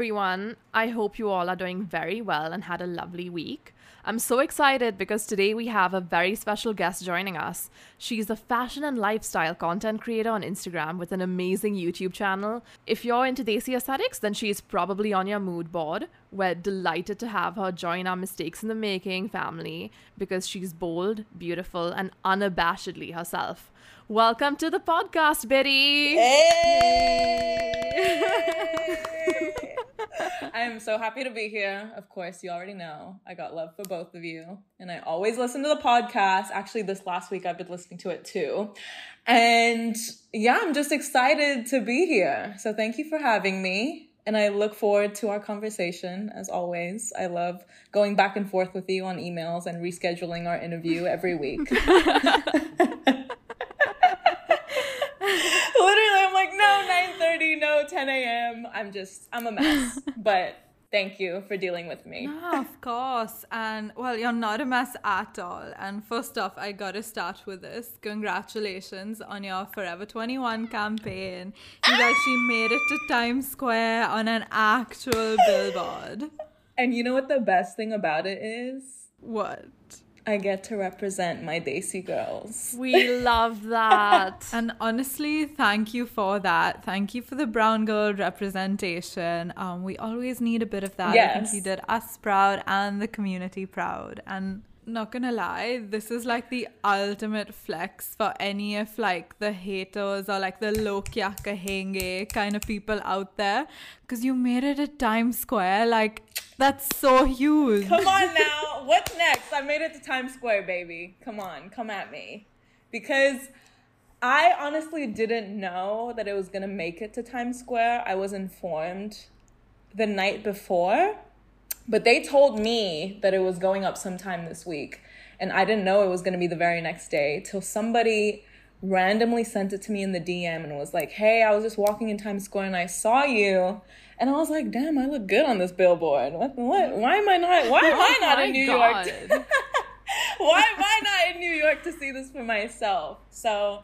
everyone. I hope you all are doing very well and had a lovely week. I'm so excited because today we have a very special guest joining us. She's a fashion and lifestyle content creator on Instagram with an amazing YouTube channel. If you're into Desi aesthetics, then she's probably on your mood board. We're delighted to have her join our Mistakes in the Making family because she's bold, beautiful, and unabashedly herself. Welcome to the podcast, Betty. Hey! I am so happy to be here. Of course, you already know I got love for both of you. And I always listen to the podcast. Actually, this last week I've been listening to it too. And yeah, I'm just excited to be here. So thank you for having me. And I look forward to our conversation as always. I love going back and forth with you on emails and rescheduling our interview every week. Literally, I'm like, no, 9.30, no, 10 a.m. I'm just, I'm a mess. but thank you for dealing with me. No, of course. And well, you're not a mess at all. And first off, I gotta start with this. Congratulations on your Forever 21 campaign. You ah! actually made it to Times Square on an actual billboard. And you know what the best thing about it is? What? I get to represent my Desi girls. We love that. And honestly, thank you for that. Thank you for the brown girl representation. Um, we always need a bit of that. I Yes. think you did us proud and the community proud. And not gonna lie, this is like the ultimate flex for any of like the haters or like the low kya kahenge kind of people out there. Cause you made it at Times Square. Like that's so huge. Come on now. What's next? I made it to Times Square, baby. Come on, come at me. Because I honestly didn't know that it was to make it to Times Square. I was informed the night before, but they told me that it was going up sometime this week. And I didn't know it was going to be the very next day till somebody randomly sent it to me in the DM and was like, Hey, I was just walking in Times Square and I saw you. And I was like, damn, I look good on this billboard. What? What? Why am I not? Why am I Oh not in New God. York? why am I not in New York to see this for myself? So,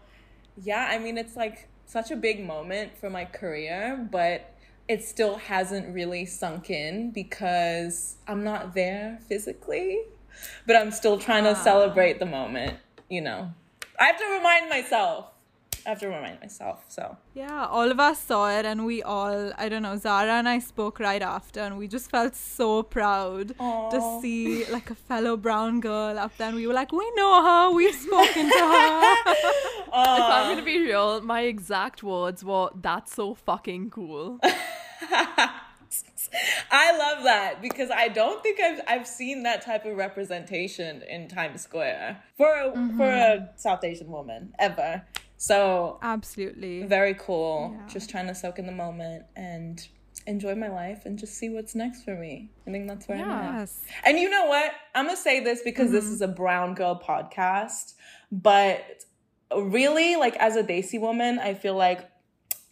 yeah, I mean, it's like such a big moment for my career, but it still hasn't really sunk in because I'm not there physically, but I'm still trying to ah. celebrate the moment, you know. I have to remind myself. I have to remind myself. So, Yeah, all of us saw it, and we all, I don't know, Zara and I spoke right after, and we just felt so proud to see like a fellow brown girl up there. And we were like, we know her, we've spoken to her. if I'm gonna be real, my exact words were, that's so fucking cool. I love that because I don't think I've I've seen that type of representation in Times Square for a, for a mm-hmm. South Asian woman ever. So Absolutely. very cool. Yeah. Just trying to soak in the moment and enjoy my life and just see what's next for me. I think that's where I'm at. And you know what? I'm gonna say this because this mm-hmm. is a brown girl podcast, but really, like as a Desi woman, I feel like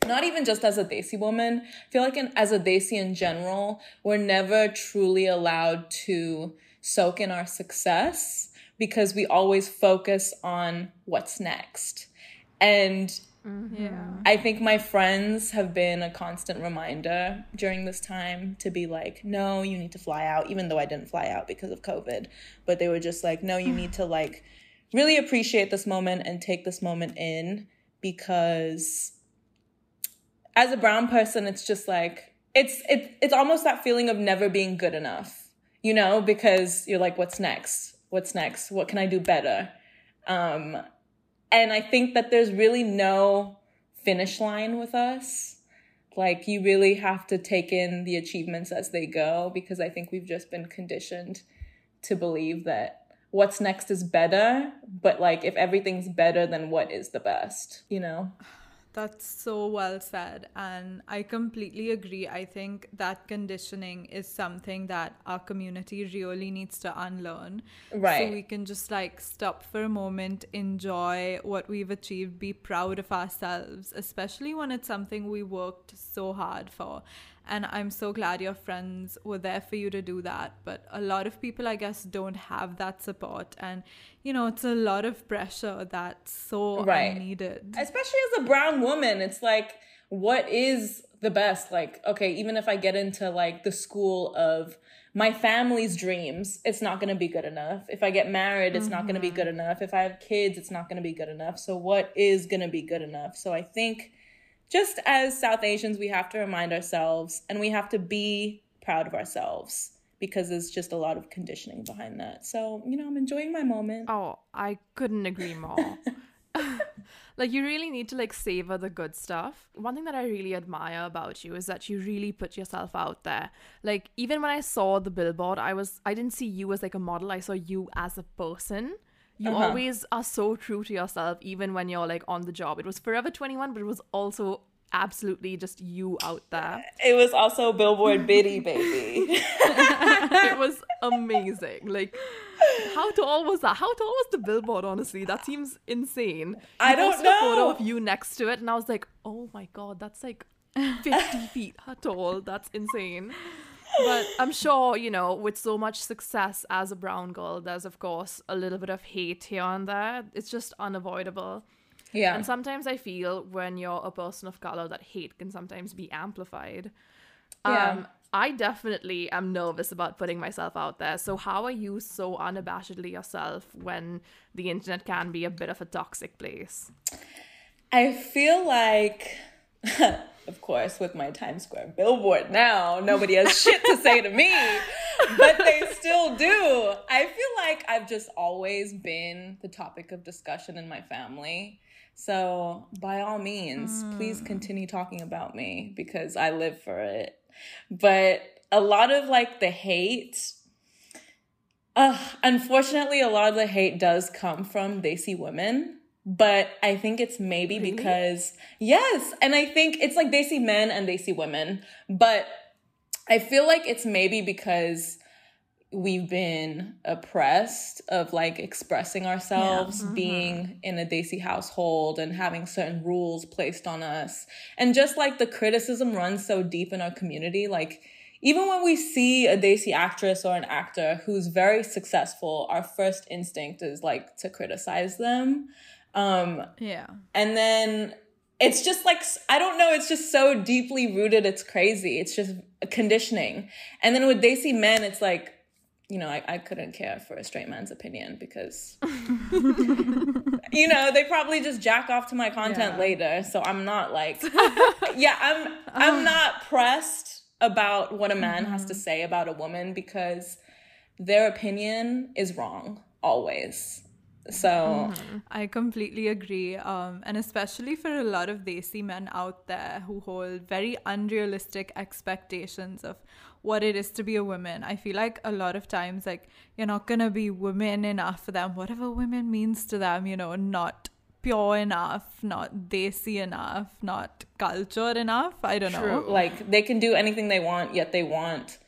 not even just as a Desi woman, I feel like in, as a Desi in general, we're never truly allowed to soak in our success because we always focus on what's next. And Yeah. I think my friends have been a constant reminder during this time to be like, no, you need to fly out, even though I didn't fly out because of COVID. But they were just like, no, you need to like really appreciate this moment and take this moment in because as a brown person, it's just like it's it, it's almost that feeling of never being good enough, you know, because you're like, what's next? What's next? What can I do better? Um, and I think that there's really no finish line with us. Like you really have to take in the achievements as they go because I think we've just been conditioned to believe that what's next is better, but like if everything's better then what is the best, you know? That's so well said. And I completely agree. I think that conditioning is something that our community really needs to unlearn. Right. So we can just like stop for a moment, enjoy what we've achieved, be proud of ourselves, especially when it's something we worked so hard for. And I'm so glad your friends were there for you to do that. But a lot of people, I guess, don't have that support. And, you know, it's a lot of pressure that's so Right. unneeded. especially as a brown woman it's like what is the best. Like, okay, even if I get into like the school of my family's dreams, it's not going to be good enough. If I get married, it's mm-hmm. not going to be good enough. If I have kids, it's not going to be good enough. So, what is going to be good enough? So, I think just as South Asians, we have to remind ourselves and we have to be proud of ourselves because there's just a lot of conditioning behind that. So, you know, I'm enjoying my moment. Oh, I couldn't agree more. like you really need to like savor the good stuff one thing that i really admire about you is that you really put yourself out there like even when i saw the billboard i was i didn't see you as like a model i saw you as a person you uh-huh. always are so true to yourself even when you're like on the job it was forever 21 but it was also absolutely just you out there it was also billboard biddy baby it was amazing like how tall was that? How tall was the billboard? Honestly, that seems insane. I don't know. A photo of you next to it, and I was like, oh my god, that's like fifty feet tall. That's insane. But I'm sure, you know, with so much success as a brown girl, there's of course a little bit of hate here and there. It's just unavoidable. Yeah. And sometimes I feel when you're a person of color that hate can sometimes be amplified. Yeah. Um, I definitely am nervous about putting myself out there. So, how are you so unabashedly yourself when the internet can be a bit of a toxic place? I feel like, of course, with my Times Square billboard now, nobody has shit to say to me, but they still do. I feel like I've just always been the topic of discussion in my family. So, by all means, mm. please hmm. continue talking about me because I live for it. But a lot of like the hate, uh, unfortunately, a lot of the hate does come from Desi women. But I think it's maybe really? because, yes. And I think it's like Desi men and Desi women. But I feel like it's maybe because we've been oppressed of like expressing ourselves, yeah. mm-hmm. being in a Desi household and having certain rules placed on us. And just like the criticism runs so deep in our community, like even when we see a Desi actress or an actor who's very successful, our first instinct is like to criticize them. Um, yeah. And then it's just like I don't know. It's just so deeply rooted. It's crazy. It's just conditioning. And then with see men, it's like you know, I, I couldn't care for a straight man's opinion because, you know, they probably just jack off to my content yeah. later. So I'm not like, yeah, I'm, I'm not pressed about what a man mm-hmm. has to mm-hmm. say about a woman because their opinion is wrong always. So mm-hmm. I completely agree. Um, and especially for a lot of Desi men out there who hold very unrealistic expectations of what it is to be a woman. I feel like a lot of times, like, you're not gonna be woman enough for them, whatever women means to them, you know, not pure enough, not desi enough, not cultured enough. I don't True. know. Like, they can do anything they want, yet they want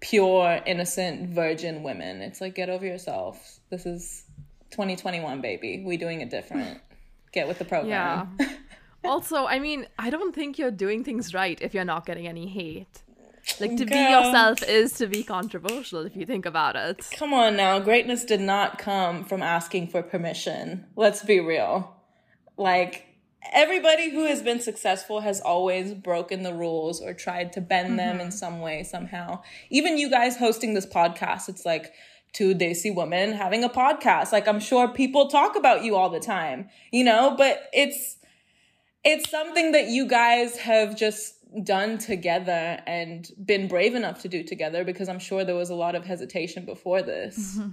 pure, innocent, virgin women. It's like, get over yourself. This is 2021, baby. We doing it different. Get with the program. Yeah. also, I mean, I don't think you're doing things right if you're not getting any hate. Like to Girl. be yourself is to be controversial if you think about it. Come on now, greatness did not come from asking for permission. Let's be real. Like everybody who has been successful has always broken the rules or tried to bend mm-hmm. them in some way somehow. Even you guys hosting this podcast, it's like two Desi women having a podcast. Like I'm sure people talk about you all the time, you know, but it's it's something that you guys have just done together and been brave enough to do together because I'm sure there was a lot of hesitation before this. Mm-hmm.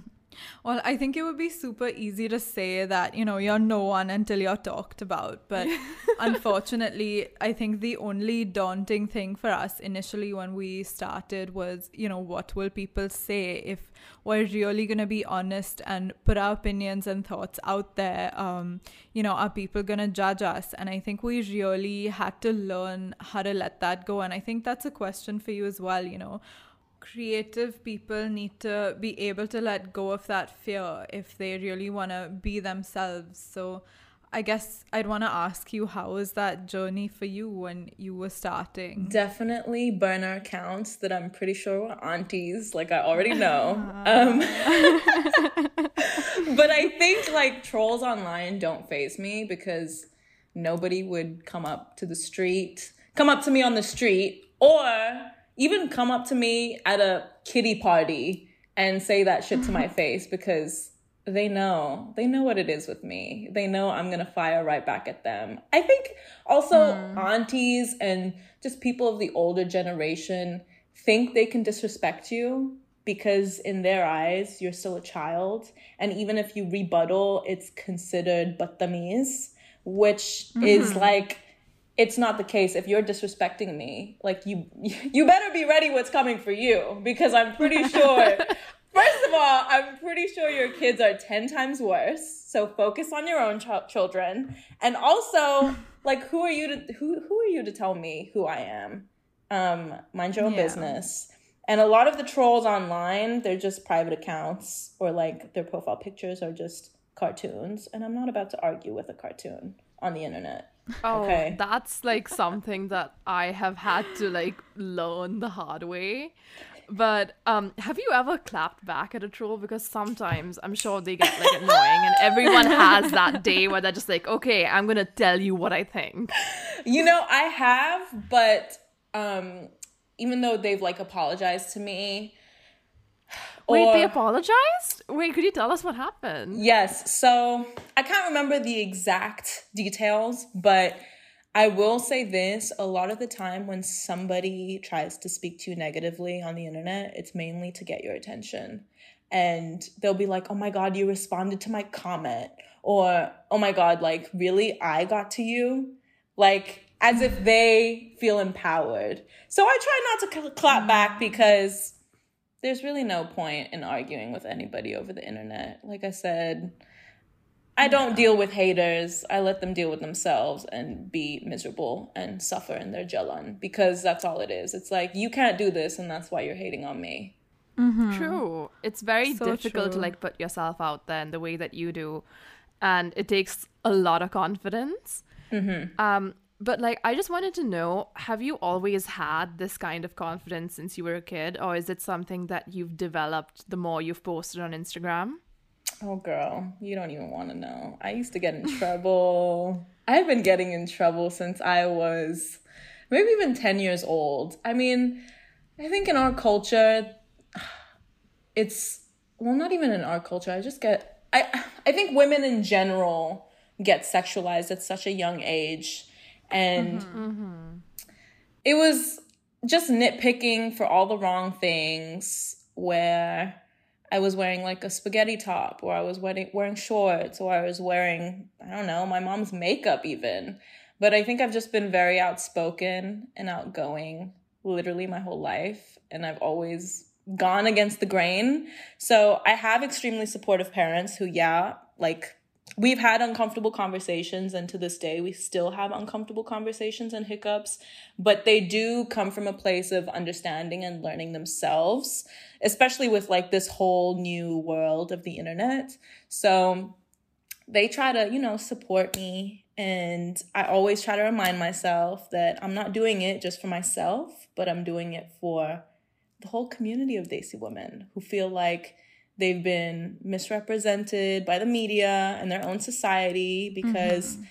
Well, I think it would be super easy to say that, you know, you're no one until you're talked about. But unfortunately, I think the only daunting thing for us initially when we started was, you know, what will people say if we're really going to be honest and put our opinions and thoughts out there? Um, you know, are people going to judge us? And I think we really had to learn how to let that go. And I think that's a question for you as well, you know creative people need to be able to let go of that fear if they really want to be themselves. So I guess I'd want to ask you how was that journey for you when you were starting? Definitely burner accounts that I'm pretty sure were aunties, like I already know. um, but I think like trolls online don't phase me because nobody would come up to the street come up to me on the street or even come up to me at a kitty party and say that shit to my face because they know they know what it is with me they know i'm gonna fire right back at them i think also mm. aunties and just people of the older generation think they can disrespect you because in their eyes you're still a child and even if you rebuttal it's considered battamiz which mm-hmm. is like it's not the case. If you're disrespecting me like you you better be ready what's coming for you because i'm pretty sure first of all i'm pretty sure your kids are 10 times worse. So focus on your own ch- children. And also like who are you to who who are you to tell me who i am? Um mind your own yeah. business. And a lot of the trolls online they're just private accounts or like their profile pictures are just cartoons. And i'm not about to argue with a cartoon on the internet Oh, okay. that's like something that I have had to like learn the hard way. But um, have you ever clapped back at a troll? Because sometimes I'm sure they get like annoying, and everyone has that day where they're just like, "Okay, I'm gonna tell you what I think." You know, I have, but um, even though they've like apologized to me, Wait, they apologized? Wait, could you tell us what happened? Yes. So I can't remember the exact details, but I will say this a lot of the time when somebody tries to speak to you negatively on the internet, it's mainly to get your attention. And they'll be like, oh my God, you responded to my comment. Or, oh my God, like, really? I got to you? Like, as if they feel empowered. So I try not to clap back because there's really no point in arguing with anybody over the internet. Like I said, I don't deal with haters. I let them deal with themselves and be miserable and suffer in their jalan because that's all it is. It's like you can't do this and that's why you're hating on me. Mm-hmm. True. It's very so difficult true. to like put yourself out there in the way that you do, and it takes a lot of confidence. Mm-hmm. Um, but like, I just wanted to know have you always had this kind of confidence since you were a kid, or is it something that you've developed the more you've posted on Instagram? Oh, girl, you don't even want to know. I used to get in trouble. I've been getting in trouble since I was maybe even 10 years old. I mean, I think in our culture, it's, well, not even in our culture. I just get, I, I think women in general get sexualized at such a young age and mm-hmm. it was just nitpicking for all the wrong things where I was wearing like a spaghetti top or I was wearing wearing shorts or I was wearing I don't know my mom's makeup even. But I think I've just been very outspoken and outgoing literally my whole life and I've always gone against the grain. So I have extremely supportive parents who yeah like we've had uncomfortable conversations and to this day we still have uncomfortable conversations and hiccups but they do come from a place of understanding and learning themselves especially with like this whole new world of the internet. So they try to you know support me and i always try to remind myself that i'm not doing it just for myself but i'm doing it for the whole community of desi women who feel like they've been misrepresented by the media and their own society because mm-hmm.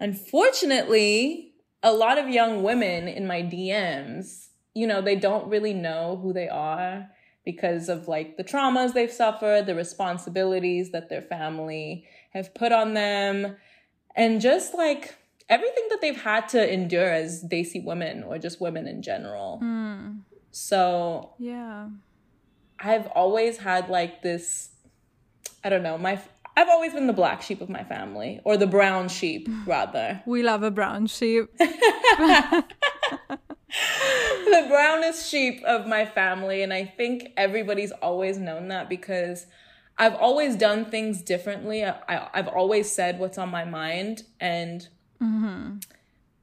unfortunately a lot of young women in my DMs you know they don't really know who they are because of like the traumas they've suffered the responsibilities that their family have put on them and just like everything that they've had to endure as Desi women or just women in general. Mm. So, yeah. I've always had like this I don't know, my I've always been the black sheep of my family or the brown sheep rather. We love a brown sheep. the brownest sheep of my family and I think everybody's always known that because I've always done things differently. I, have always said what's on my mind and mm-hmm.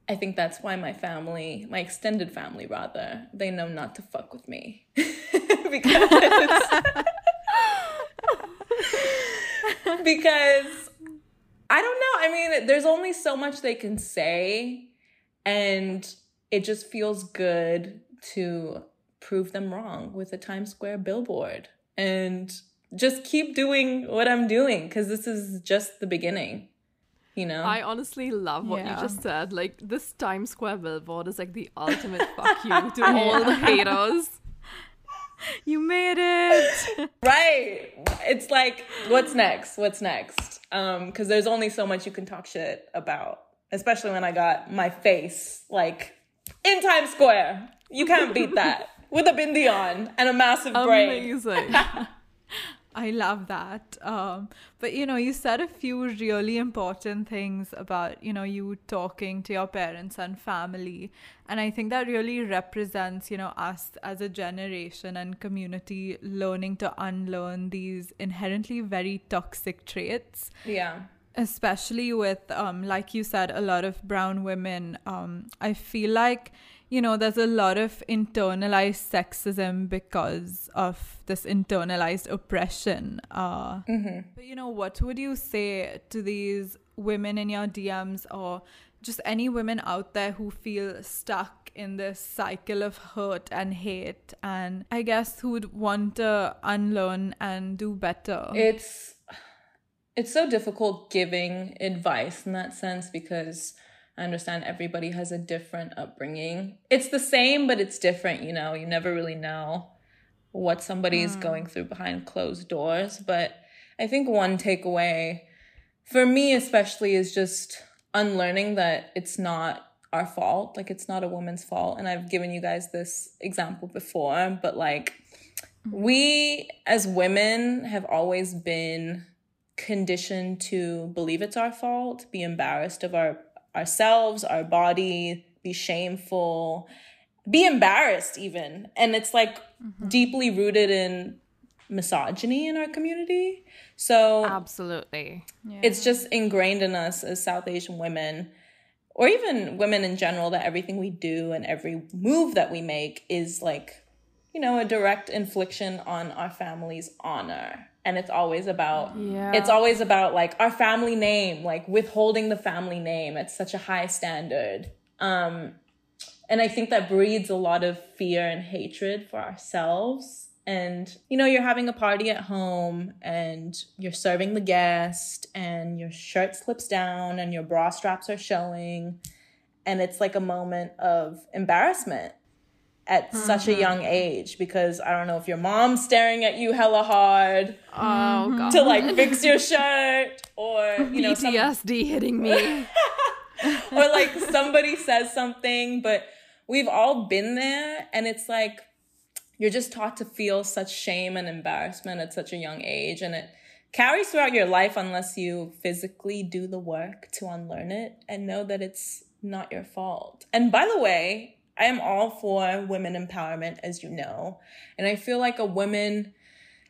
I think that's why my family, my extended family rather, they know not to fuck with me. because because I don't know. I mean, there's only so much they can say and it just feels good to prove them wrong with a Times Square billboard and just keep doing what I'm doing cuz this is just the beginning. you know? I honestly love what Yeah. you just said. Like this Times Square billboard is like the ultimate fuck you to all the haters. You made it. right. It's like, what's next? What's next? Um, because there's only so much you can talk shit about, especially when I got my face like in Times Square. You can't beat that with a bindi on and a massive braid. Amazing. I love that. Um, but you know, you said a few really important things about, you know, you talking to your parents and family. And I think that really represents, you know, us as a generation and community learning to unlearn these inherently very toxic traits Yeah. especially with um like you said a lot of brown women um i feel like you know there's a lot of internalized sexism because of this internalized oppression uh but you know what would you say to these women in your dms or just any women out there who feel stuck in this cycle of hurt and hate? And i guess who would want to unlearn and do better? It's it's so difficult giving advice in that sense because I understand everybody has a different upbringing. It's the same, but it's different, you know. You never really know what somebody is hmm. going through behind closed doors. But I think one takeaway for me, especially, is just unlearning that it's not our fault. Like, it's not a woman's fault. And I've given you guys this example before, but like, hmm. we as women have always been conditioned to believe it's our fault, be embarrassed of our ourselves, our body, be shameful, be embarrassed even. And it's like mm-hmm. deeply rooted in misogyny in our community. So Absolutely. it's just ingrained in us as South Asian women, or even women in general, that everything we do and every move that we make is like, you know, a direct infliction on our family's honor. And it's always about, Yeah. it's always about like our family name, like withholding the family name. It's such a high standard. Um, and I think that breeds a lot of fear and hatred for ourselves. And, you know, you're having a party at home and you're serving the guest and your shirt slips down and your bra straps are showing. And it's like a moment of embarrassment at such a mm-hmm. young age because I don't know if your mom's staring at you hella hard Oh god. to like fix your shirt or, you know, some- PTSD hitting me. or like somebody says something, but we've all been there, and it's like you're just taught to feel such shame and embarrassment at such a young age, and it carries throughout your life unless you physically do the work to unlearn it and know that it's not your fault. And by the way, I am all for women empowerment, as you know, and I feel like a woman.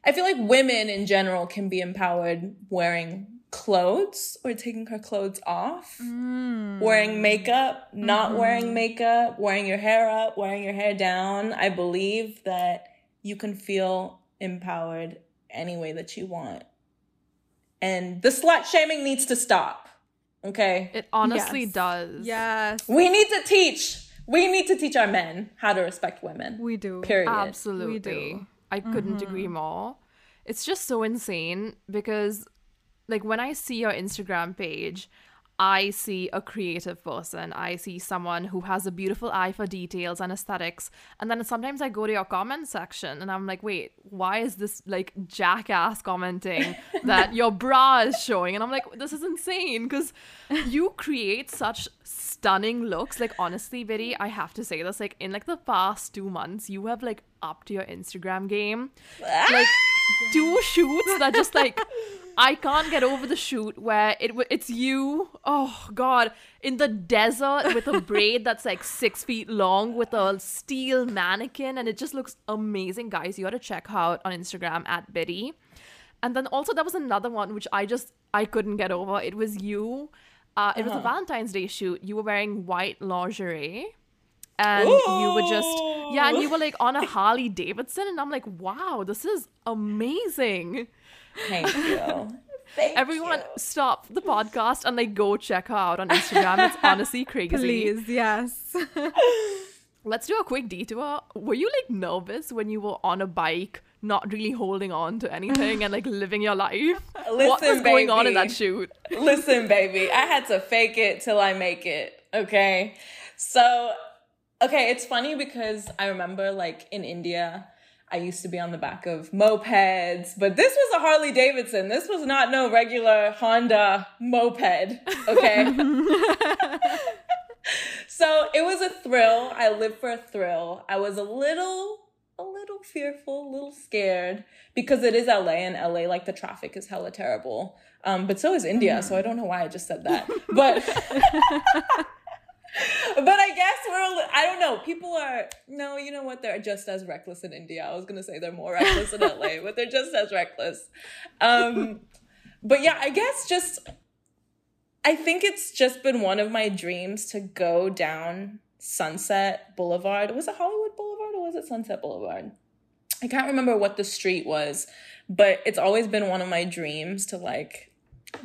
I feel like women in general can be empowered wearing clothes or taking her clothes off, mm. wearing makeup, not mm-hmm. wearing makeup, wearing your hair up, wearing your hair down. I believe that you can feel empowered any way that you want. And the slut shaming needs to stop. Okay? It honestly Yes. does. yes We need to teach. We need to teach our men how to respect women. we do Period. Absolutely. We do. I couldn't mm-hmm. agree more. It's just so insane because like when I see your Instagram page, I see a creative person. I see someone who has a beautiful eye for details and aesthetics. And then sometimes I go to your comment section and I'm like, wait, why is this like jackass commenting that your bra is showing? And I'm like, this is insane because you create such stunning looks. Like, honestly, Biddy, I have to say this. Like, in like the past two months, you have like upped your Instagram game. Like, two shoots that just like I can't get over the shoot where it it's you. Oh God, in the desert with a braid that's like six feet long with a steel mannequin, and it just looks amazing, guys. You got to check out on Instagram at Biddy. And then also there was another one which I just I couldn't get over. It was you. Uh, it was a Valentine's Day shoot. You were wearing white lingerie and you were just yeah and you were like on a harley davidson and i'm like wow this is amazing Thank you. Thank everyone you. stop the podcast and like go check her out on instagram it's honestly crazy please yes let's do a quick detour were you like nervous when you were on a bike not really holding on to anything and like living your life. Listen, what was going on in that shoot? Listen, baby, I had to fake it till I make it. Okay. So, okay, it's funny because I remember like in India, I used to be on the back of mopeds, but this was a Harley Davidson. This was not no regular Honda moped. Okay. so it was a thrill. I lived for a thrill. I was a little, a little fearful, a little scared because it is LA and LA, like the traffic is hella terrible. Um, but so is India. So I don't know why I just said that. But but I guess we're, a li- I don't know. People are, no, you know what? They're just as reckless in India. I was going to say they're more reckless in LA, but they're just as reckless. Um, but yeah, I guess just, I think it's just been one of my dreams to go down Sunset Boulevard. Was it Hollywood Boulevard or was it Sunset Boulevard? I can't remember what the street was, but it's always been one of my dreams to like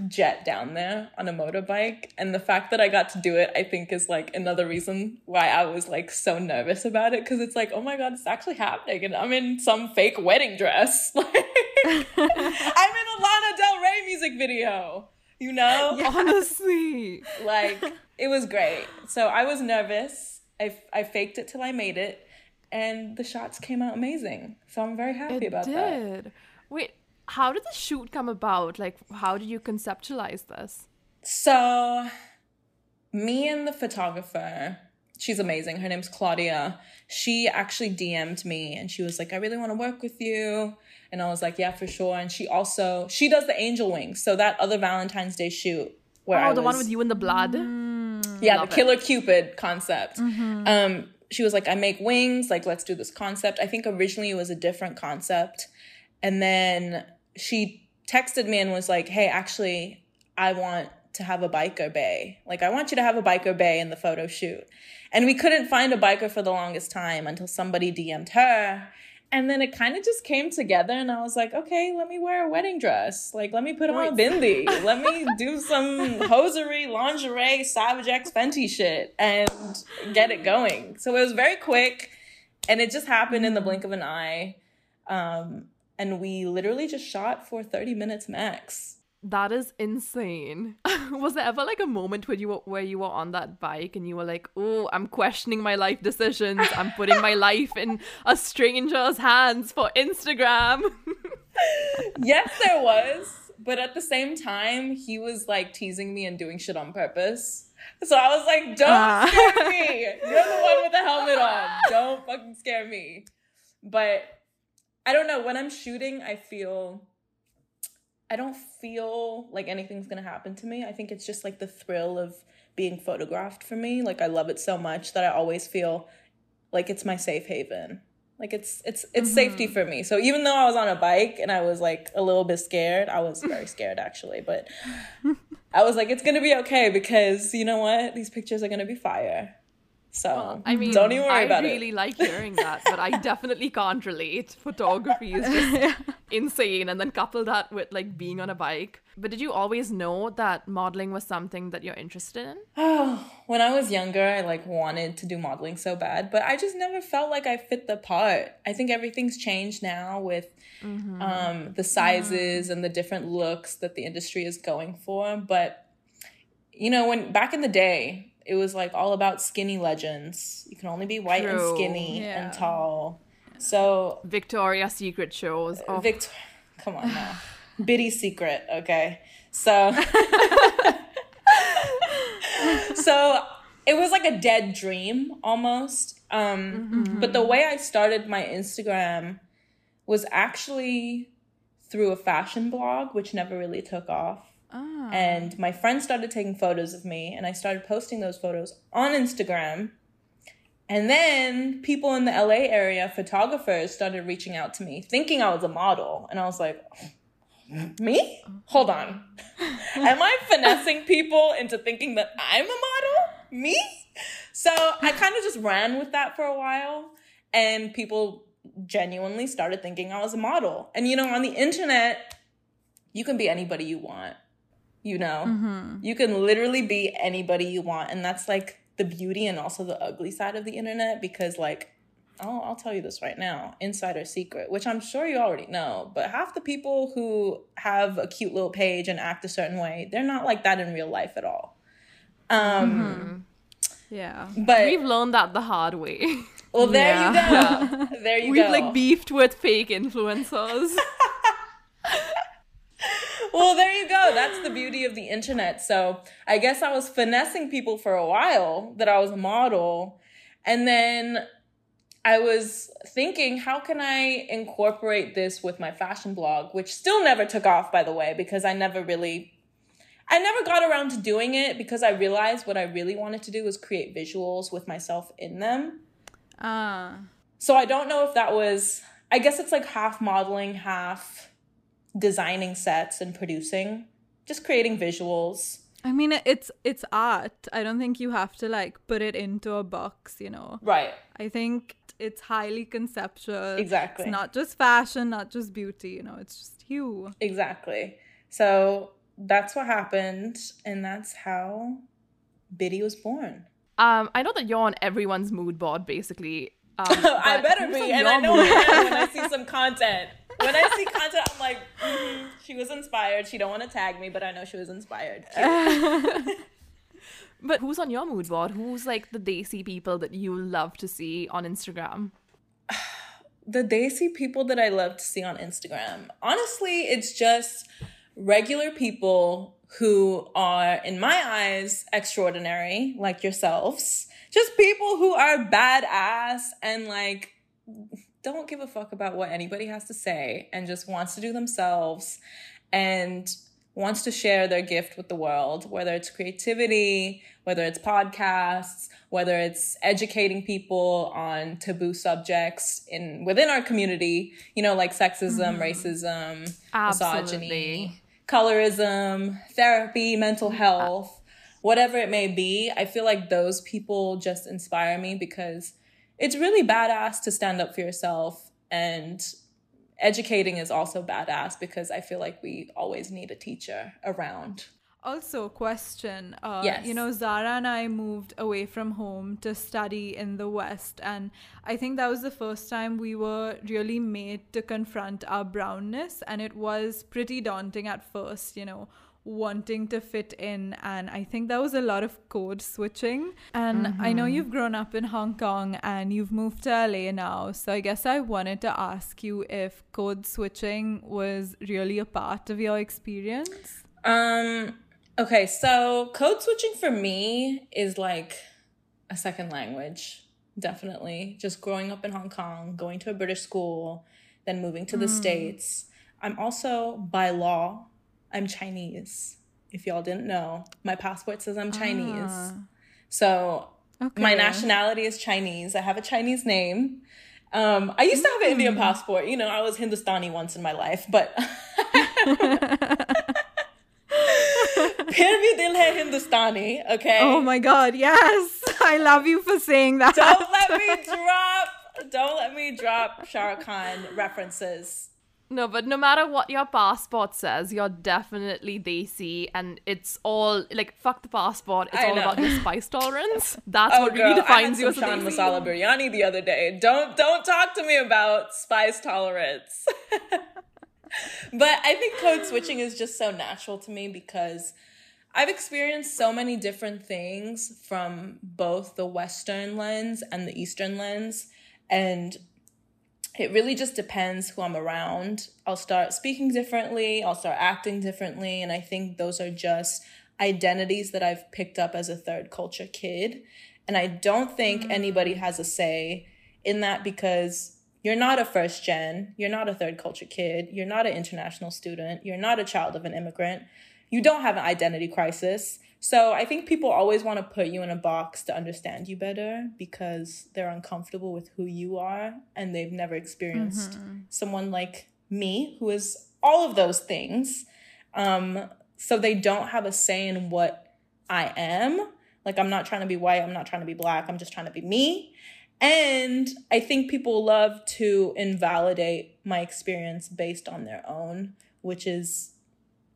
jet down there on a motorbike. And the fact that I got to do it, I think, is like another reason why I was like so nervous about it. Cause it's like, oh my God, it's actually happening. And I'm in some fake wedding dress. Like, I'm in a Lana Del Rey music video, you know? Honestly. Like, it was great. So I was nervous. I, I faked it till I made it. And the shots came out amazing. So I'm very happy It about did. that. Wait, how did the shoot come about? Like, how did you conceptualize this? So, me and the photographer, she's amazing. Her name's Claudia. She actually DM'd me and she was like, I really want to work with you. And I was like, yeah, for sure. And she also, she does the angel wings. So that other Valentine's Day shoot where Oh, I the one with you and the blood? yeah, the it. Killer Cupid concept. Um, she was like, I make wings, like, let's do this concept. I think originally it was a different concept. And then she texted me and was like, hey, actually, I want to have a biker bay. Like, I want you to have a biker bay in the photo shoot. And we couldn't find a biker for the longest time until somebody DM'd her. And then it kind of just came together, and I was like, okay, let me wear a wedding dress. Like, let me put on a bindi. let me do some hosiery, lingerie, Savage X Fenty shit and get it going. So it was very quick, and it just happened in the blink of an eye. Um, and we literally just shot for 30 minutes max. That is insane. was there ever like a moment where you were where you were on that bike and you were like, "Oh, I'm questioning my life decisions. I'm putting my life in a stranger's hands for Instagram." yes, there was. But at the same time, he was like teasing me and doing shit on purpose. So I was like, don't Ah. scare me. You're the one with the helmet on. Don't fucking scare me. But I don't know. When I'm shooting, I feel. I don't feel like anything's gonna happen to me. I think it's just like the thrill of being photographed for me. Like I love it so much that I always feel like it's my safe haven. Like it's it's it's mm-hmm. safety for me. So even though I was on a bike and I was like a little bit scared, I was very scared actually, but I was like it's going to be okay because you know what? These pictures are going to be fire. So, I mean, don't even worry I about really it. like hearing that, but I definitely can't relate. Photography is just insane, and then couple that with like being on a bike. But did you always know that modeling was something that you're interested in? Oh, when I was younger, I like wanted to do modeling so bad, but I just never felt like I fit the part. I think everything's changed now with um, the sizes and the different looks that the industry is going for. But you know, when back in the day, it was like all about skinny legends. You can only be white and skinny Yeah. and tall. So Victoria's Secret shows. Oh, Victor, come on now. Biddy secret, okay? So, so it was like a dead dream almost. Um, But the way I started my Instagram was actually through a fashion blog, which never really took off. Ah. And my friends started taking photos of me, and I started posting those photos on Instagram. And then people in the LA area, photographers, started reaching out to me, thinking I was a model. And I was like, me? Hold on. Am I finessing people into thinking that I'm a model? Me? So I kind of just ran with that for a while. And people genuinely started thinking I was a model. And you know, on the internet, you can be anybody you want. You know, you can literally be anybody you want. And that's like the beauty and also the ugly side of the internet because, like, I'll, I'll tell you this right now insider secret, which I'm sure you already know, but half the people who have a cute little page and act a certain way, they're not like that in real life at all. Um, Yeah. But We've learned that the hard way. well, there Yeah. you go. There you go We've go. like beefed with fake influencers. well, there you go. That's the beauty of the internet. So I guess I was finessing people for a while that I was a model. And then I was thinking, how can I incorporate this with my fashion blog, which still never took off, by the way, because I never really. I never got around to doing it because I realized what I really wanted to do was create visuals with myself in them. Ah. So I don't know if that was, I guess it's like half modeling, half designing sets and producing, just creating visuals. I mean, it's it's art. I don't think you have to like put it into a box, you know. Right. I think it's highly conceptual. Exactly. It's not just fashion, not just beauty, you know, it's just you. Exactly. So that's what happened. And that's how Biddy was born. Um, I know that you're on everyone's mood board, basically. Um, I better be. And I know I am when I see some content. When I see content, I'm like, mhm, she was inspired. She don't want to tag me, but I know she was inspired. But who's on your mood board? Who's like the Desi people that you love to see on Instagram? the Desi people that I love to see on Instagram. Honestly, it's just regular people who are, in my eyes, extraordinary, like yourselves. Just people who are badass and like don't give a fuck about what anybody has to say and just wants to do themselves and wants to share their gift with the world, whether it's creativity, whether it's podcasts, whether it's educating people on taboo subjects in within our community, you know, like sexism, mm-hmm. racism, Absolutely. misogyny, colorism, therapy, mental health, whatever it may be. I feel like those people just inspire me because it's really badass to stand up for yourself and educating is also badass because I feel like we always need a teacher around. Also, question. Uh, Yes. You know, Zara and I moved away from home to study in the West, and I think that was the first time we were really made to confront our brownness, and it was pretty daunting at first, you know, wanting to fit in. And I think that was a lot of code switching. And I know you've grown up in Hong Kong and you've moved to LA now, so I guess I wanted to ask you if code switching was really a part of your experience. Um okay, so code switching for me is like a second language. Definitely. Just growing up in Hong Kong, going to a British school, then moving to the States. I'm also by law, I'm Chinese. If y'all didn't know, my passport says I'm Chinese. Ah. So Okay. my nationality is Chinese. I have a Chinese name. Um, I used to have an Indian passport. You know, I was Hindustani once in my life, but फिर भी दिल है Hindustani, okay? Oh my god, yes! I love you for saying that. Don't let me drop. Don't let me drop Shah Rukh Khan references. no, but no matter what your passport says, you're definitely Desi, and it's all like fuck the passport. It's I all know. about your spice tolerance. That's Oh, what girl, really defines you as a Desi. masala biryani the other day. Don't don't talk to me about spice tolerance. but I think code switching is just so natural to me because I've experienced so many different things from both the Western lens and the Eastern lens, and it really just depends who I'm around. I'll start speaking differently, I'll start acting differently, and I think those are just identities that I've picked up as a third culture kid. And I don't think mm. anybody has a say in that because you're not a first gen, you're not a third culture kid, you're not an international student, you're not a child of an immigrant, you don't have an identity crisis. So I think people always want to put you in a box to understand you better because they're uncomfortable with who you are and they've never experienced someone like me who is all of those things. Um, so they don't have a say in what I am. Like I'm not trying to be white, I'm not trying to be black, I'm just trying to be me. And I think people love to invalidate my experience based on their own, which is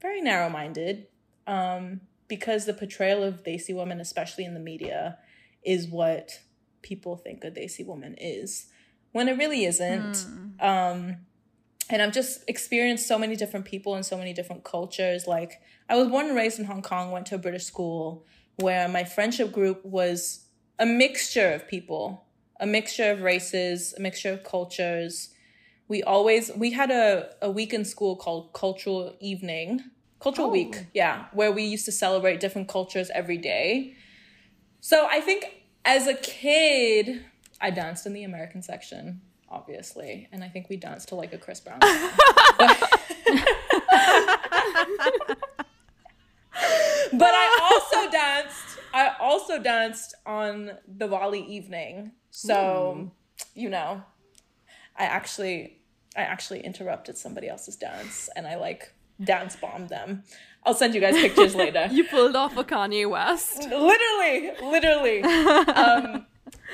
very narrow minded. Um, because the portrayal of Desi women, especially in the media, is what people think a Desi woman is. when it really isn't. Um, and I've just experienced so many different people and so many different cultures. Like, I was born and raised in Hong Kong, went to a British school where my friendship group was a mixture of people, a mixture of races, a mixture of cultures. We always, we had a, a week in school called Cultural Evening, Cultural oh. Week, yeah, where we used to celebrate different cultures every day. So I think as a kid, I danced in the American section, obviously, and I think we danced to like a Chris Brown. but, I also danced. I also danced on the Diwali evening. So, hmm. you know, I actually, I actually interrupted somebody else's dance, and I like dance bombed them. I'll send you guys pictures later You pulled off a Kanye West. literally literally um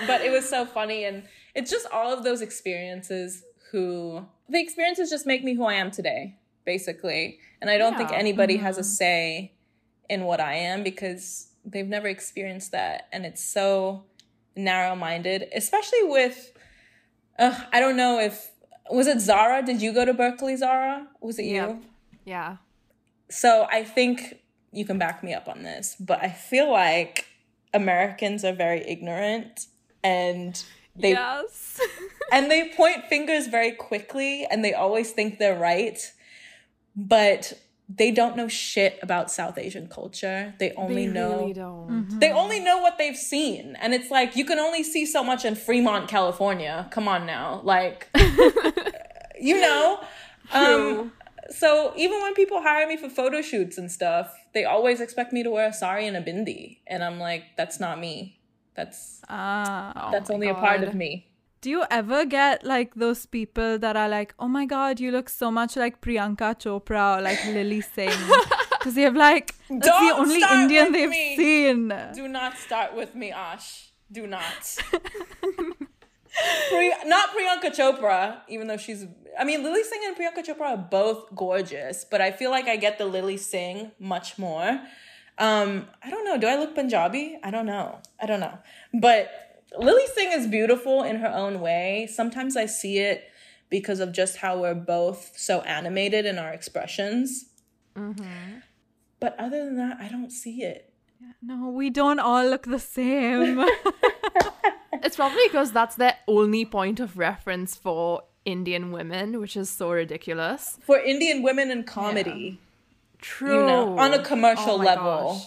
but it was so funny and it's just all of those experiences who the experiences just make me who i am today basically and i don't think Yeah. anybody has a say in what i am because they've never experienced that and it's so narrow-minded especially with uh, i don't know if was it zara did you go to berkeley zara was it you. Yeah. so I think you can back me up on this, but I feel like Americans are very ignorant and they yes. and they point fingers very quickly and they always think they're right, but they don't know shit about South Asian culture. They only they know really don't. they only know what they've seen. And it's like you can only see so much in Fremont, California. Come on now. Like you know. Um True. So even when people hire me for photo shoots and stuff, they always expect me to wear a sari and a bindi, and I'm like, that's not me. That's Ah. Oh that's only a part of me. Do you ever get like those people that are like, oh my god, you look so much like Priyanka Chopra or like Lilly Singh? Because they have like, that's the only Indian they've me. seen. Do not start with me, Ash. Do not. Pri- not Priyanka Chopra, even though she's. I mean, Lilly Singh and Priyanka Chopra are both gorgeous, but I feel like I get the Lilly Singh much more. Um, I don't know. Do I look Punjabi? I don't know. I don't know. But Lilly Singh is beautiful in her own way. Sometimes I see it because of just how we're both so animated in our expressions. But other than that, I don't see it. No, we don't all look the same. It's probably because that's their only point of reference for Indian women, which is so ridiculous. For Indian women in comedy, True. you know, on a commercial Oh level.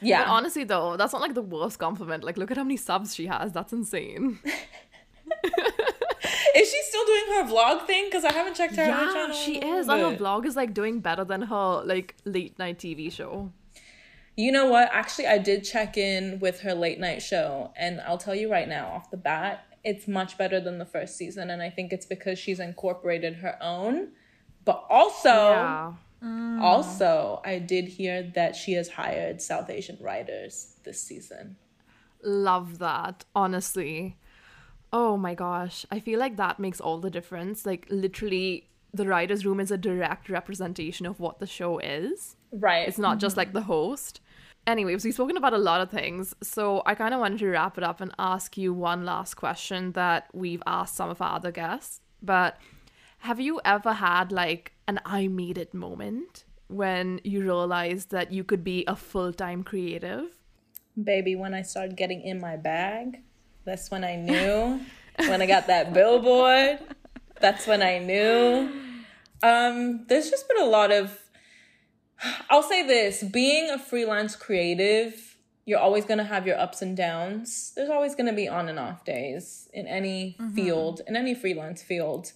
Yeah. But honestly, though, that's not like the worst compliment. Like, look at how many subs she has. That's insane. is she still doing her vlog thing? Because I haven't checked her yeah, channel. she is. And her vlog is like doing better than her like late night TV show. You know what? Actually, I did check in with her late night show, and I'll tell you right now, off the bat, it's much better than the first season, and I think it's because she's incorporated her own. But also, yeah. also, I did hear that she has hired South Asian writers this season. Love that, honestly. Oh my gosh. I feel like that makes all the difference. Like, literally, the writer's room is a direct representation of what the show is. Right. It's not just mm-hmm. like the host. Anyways, we've spoken about a lot of things. So I kind of wanted to wrap it up and ask you one last question that we've asked some of our other guests. But have you ever had like an I made it moment when you realized that you could be a full time creative? Baby, when I started getting in my bag, that's when I knew. when I got that billboard, that's when I knew. Um, there's just been a lot of I'll say this, being a freelance creative, you're always going to have your ups and downs. There's always going to be on and off days in any field, in any freelance field.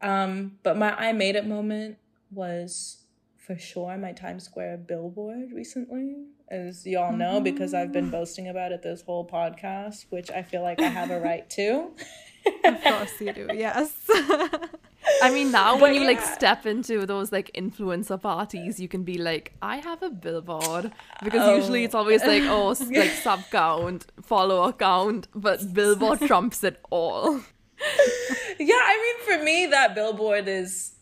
Um, but my I made it moment was for sure my Times Square billboard recently, as y'all know, because I've been boasting about it this whole podcast, which I feel like I have a right to. of course you do. Yes. I mean, now when you like step into those like influencer parties, you can be like, I have a billboard. Because Oh. usually it's always like, oh, like sub count, follower count, but billboard trumps it all. yeah, I mean, for me, that billboard is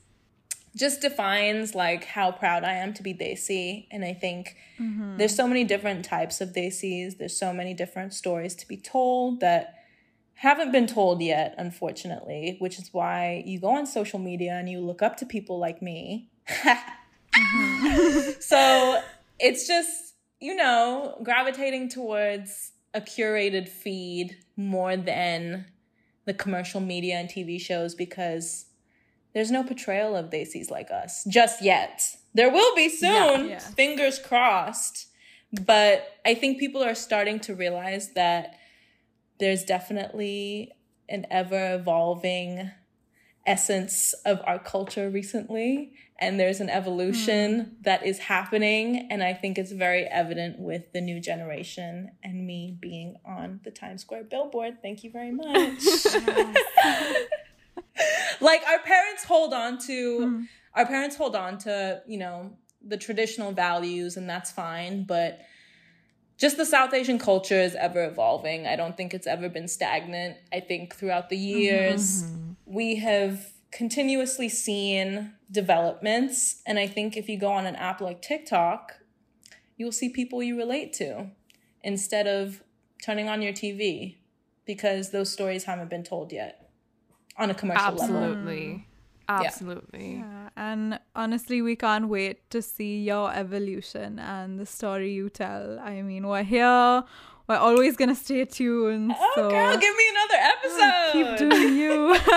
just defines like how proud I am to be Desi. And I think mm-hmm. there's so many different types of Desis. There's so many different stories to be told that haven't been told yet, unfortunately, which is why you go on social media and you look up to people like me. so it's just, you know, gravitating towards a curated feed more than the commercial media and TV shows because there's no portrayal of Desis like us just yet. There will be soon, Yeah. fingers crossed. But I think people are starting to realize that there's definitely an ever evolving essence of our culture recently and there's an evolution hmm. that is happening and i think it's very evident with the new generation and me being on the times square billboard. Thank you very much. Like our parents hold on to hmm. our parents hold on to you know the traditional values and that's fine but just the south asian culture is ever evolving. I don't think it's ever been stagnant. I think throughout the years mm-hmm. we have continuously seen developments. And i think if you go on an app like tiktok you'll see people you relate to instead of turning on your tv because those stories haven't been told yet on a commercial level. Absolutely. Mm-hmm. Absolutely. Yeah, and honestly, we can't wait to see your evolution and the story you tell. I mean, we're here. We're always gonna stay tuned. oh so girl give me another episode keep doing you.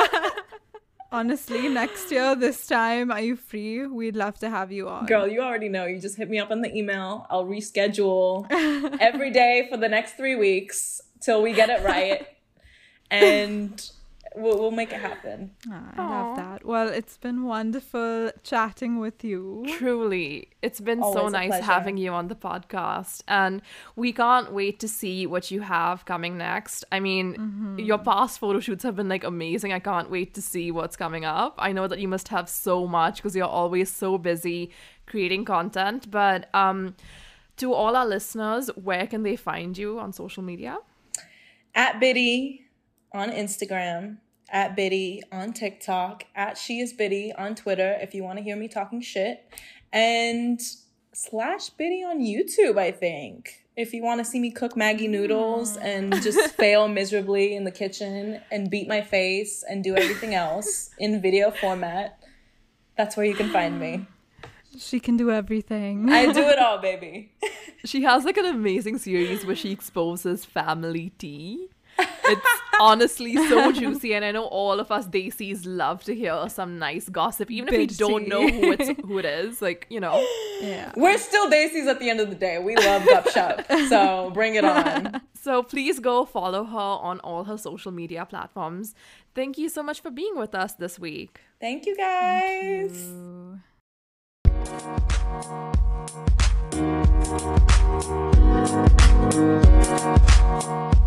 honestly, next year, this time, are you free? We'd love to have you on. Girl, you already know. You just hit me up on the email. I'll reschedule every day for the next three weeks till we get it right. and we'll, we'll make it happen. Ah, I love that. Well, it's been wonderful chatting with you. Truly, it's been so Always a nice pleasure. having you on the podcast, and we can't wait to see what you have coming next. I mean, Mm-hmm. your past photo shoots have been like amazing. I can't wait to see what's coming up. I know that you must have so much because you're always so busy creating content. But um, to all our listeners, where can they find you on social media? At Biddy on Instagram, at Biddy on TikTok, at She is Biddy on Twitter if you want to hear me talking shit, and slash Biddy on YouTube, I think. If you want to see me cook Maggi noodles mm. and just fail miserably in the kitchen and beat my face and do everything else in video format, that's where you can find me. She can do everything. I do it all, baby. She has like an amazing series where she exposes family tea. It's honestly so juicy, and I know all of us Desis love to hear some nice gossip, even Bitchy. if we don't know who it's who it is. Like you know, yeah. we're still Desis at the end of the day. We love upshot, so bring it on. So please go follow her on all her social media platforms. Thank you so much for being with us this week. Thank you guys. Thank you. Thank you.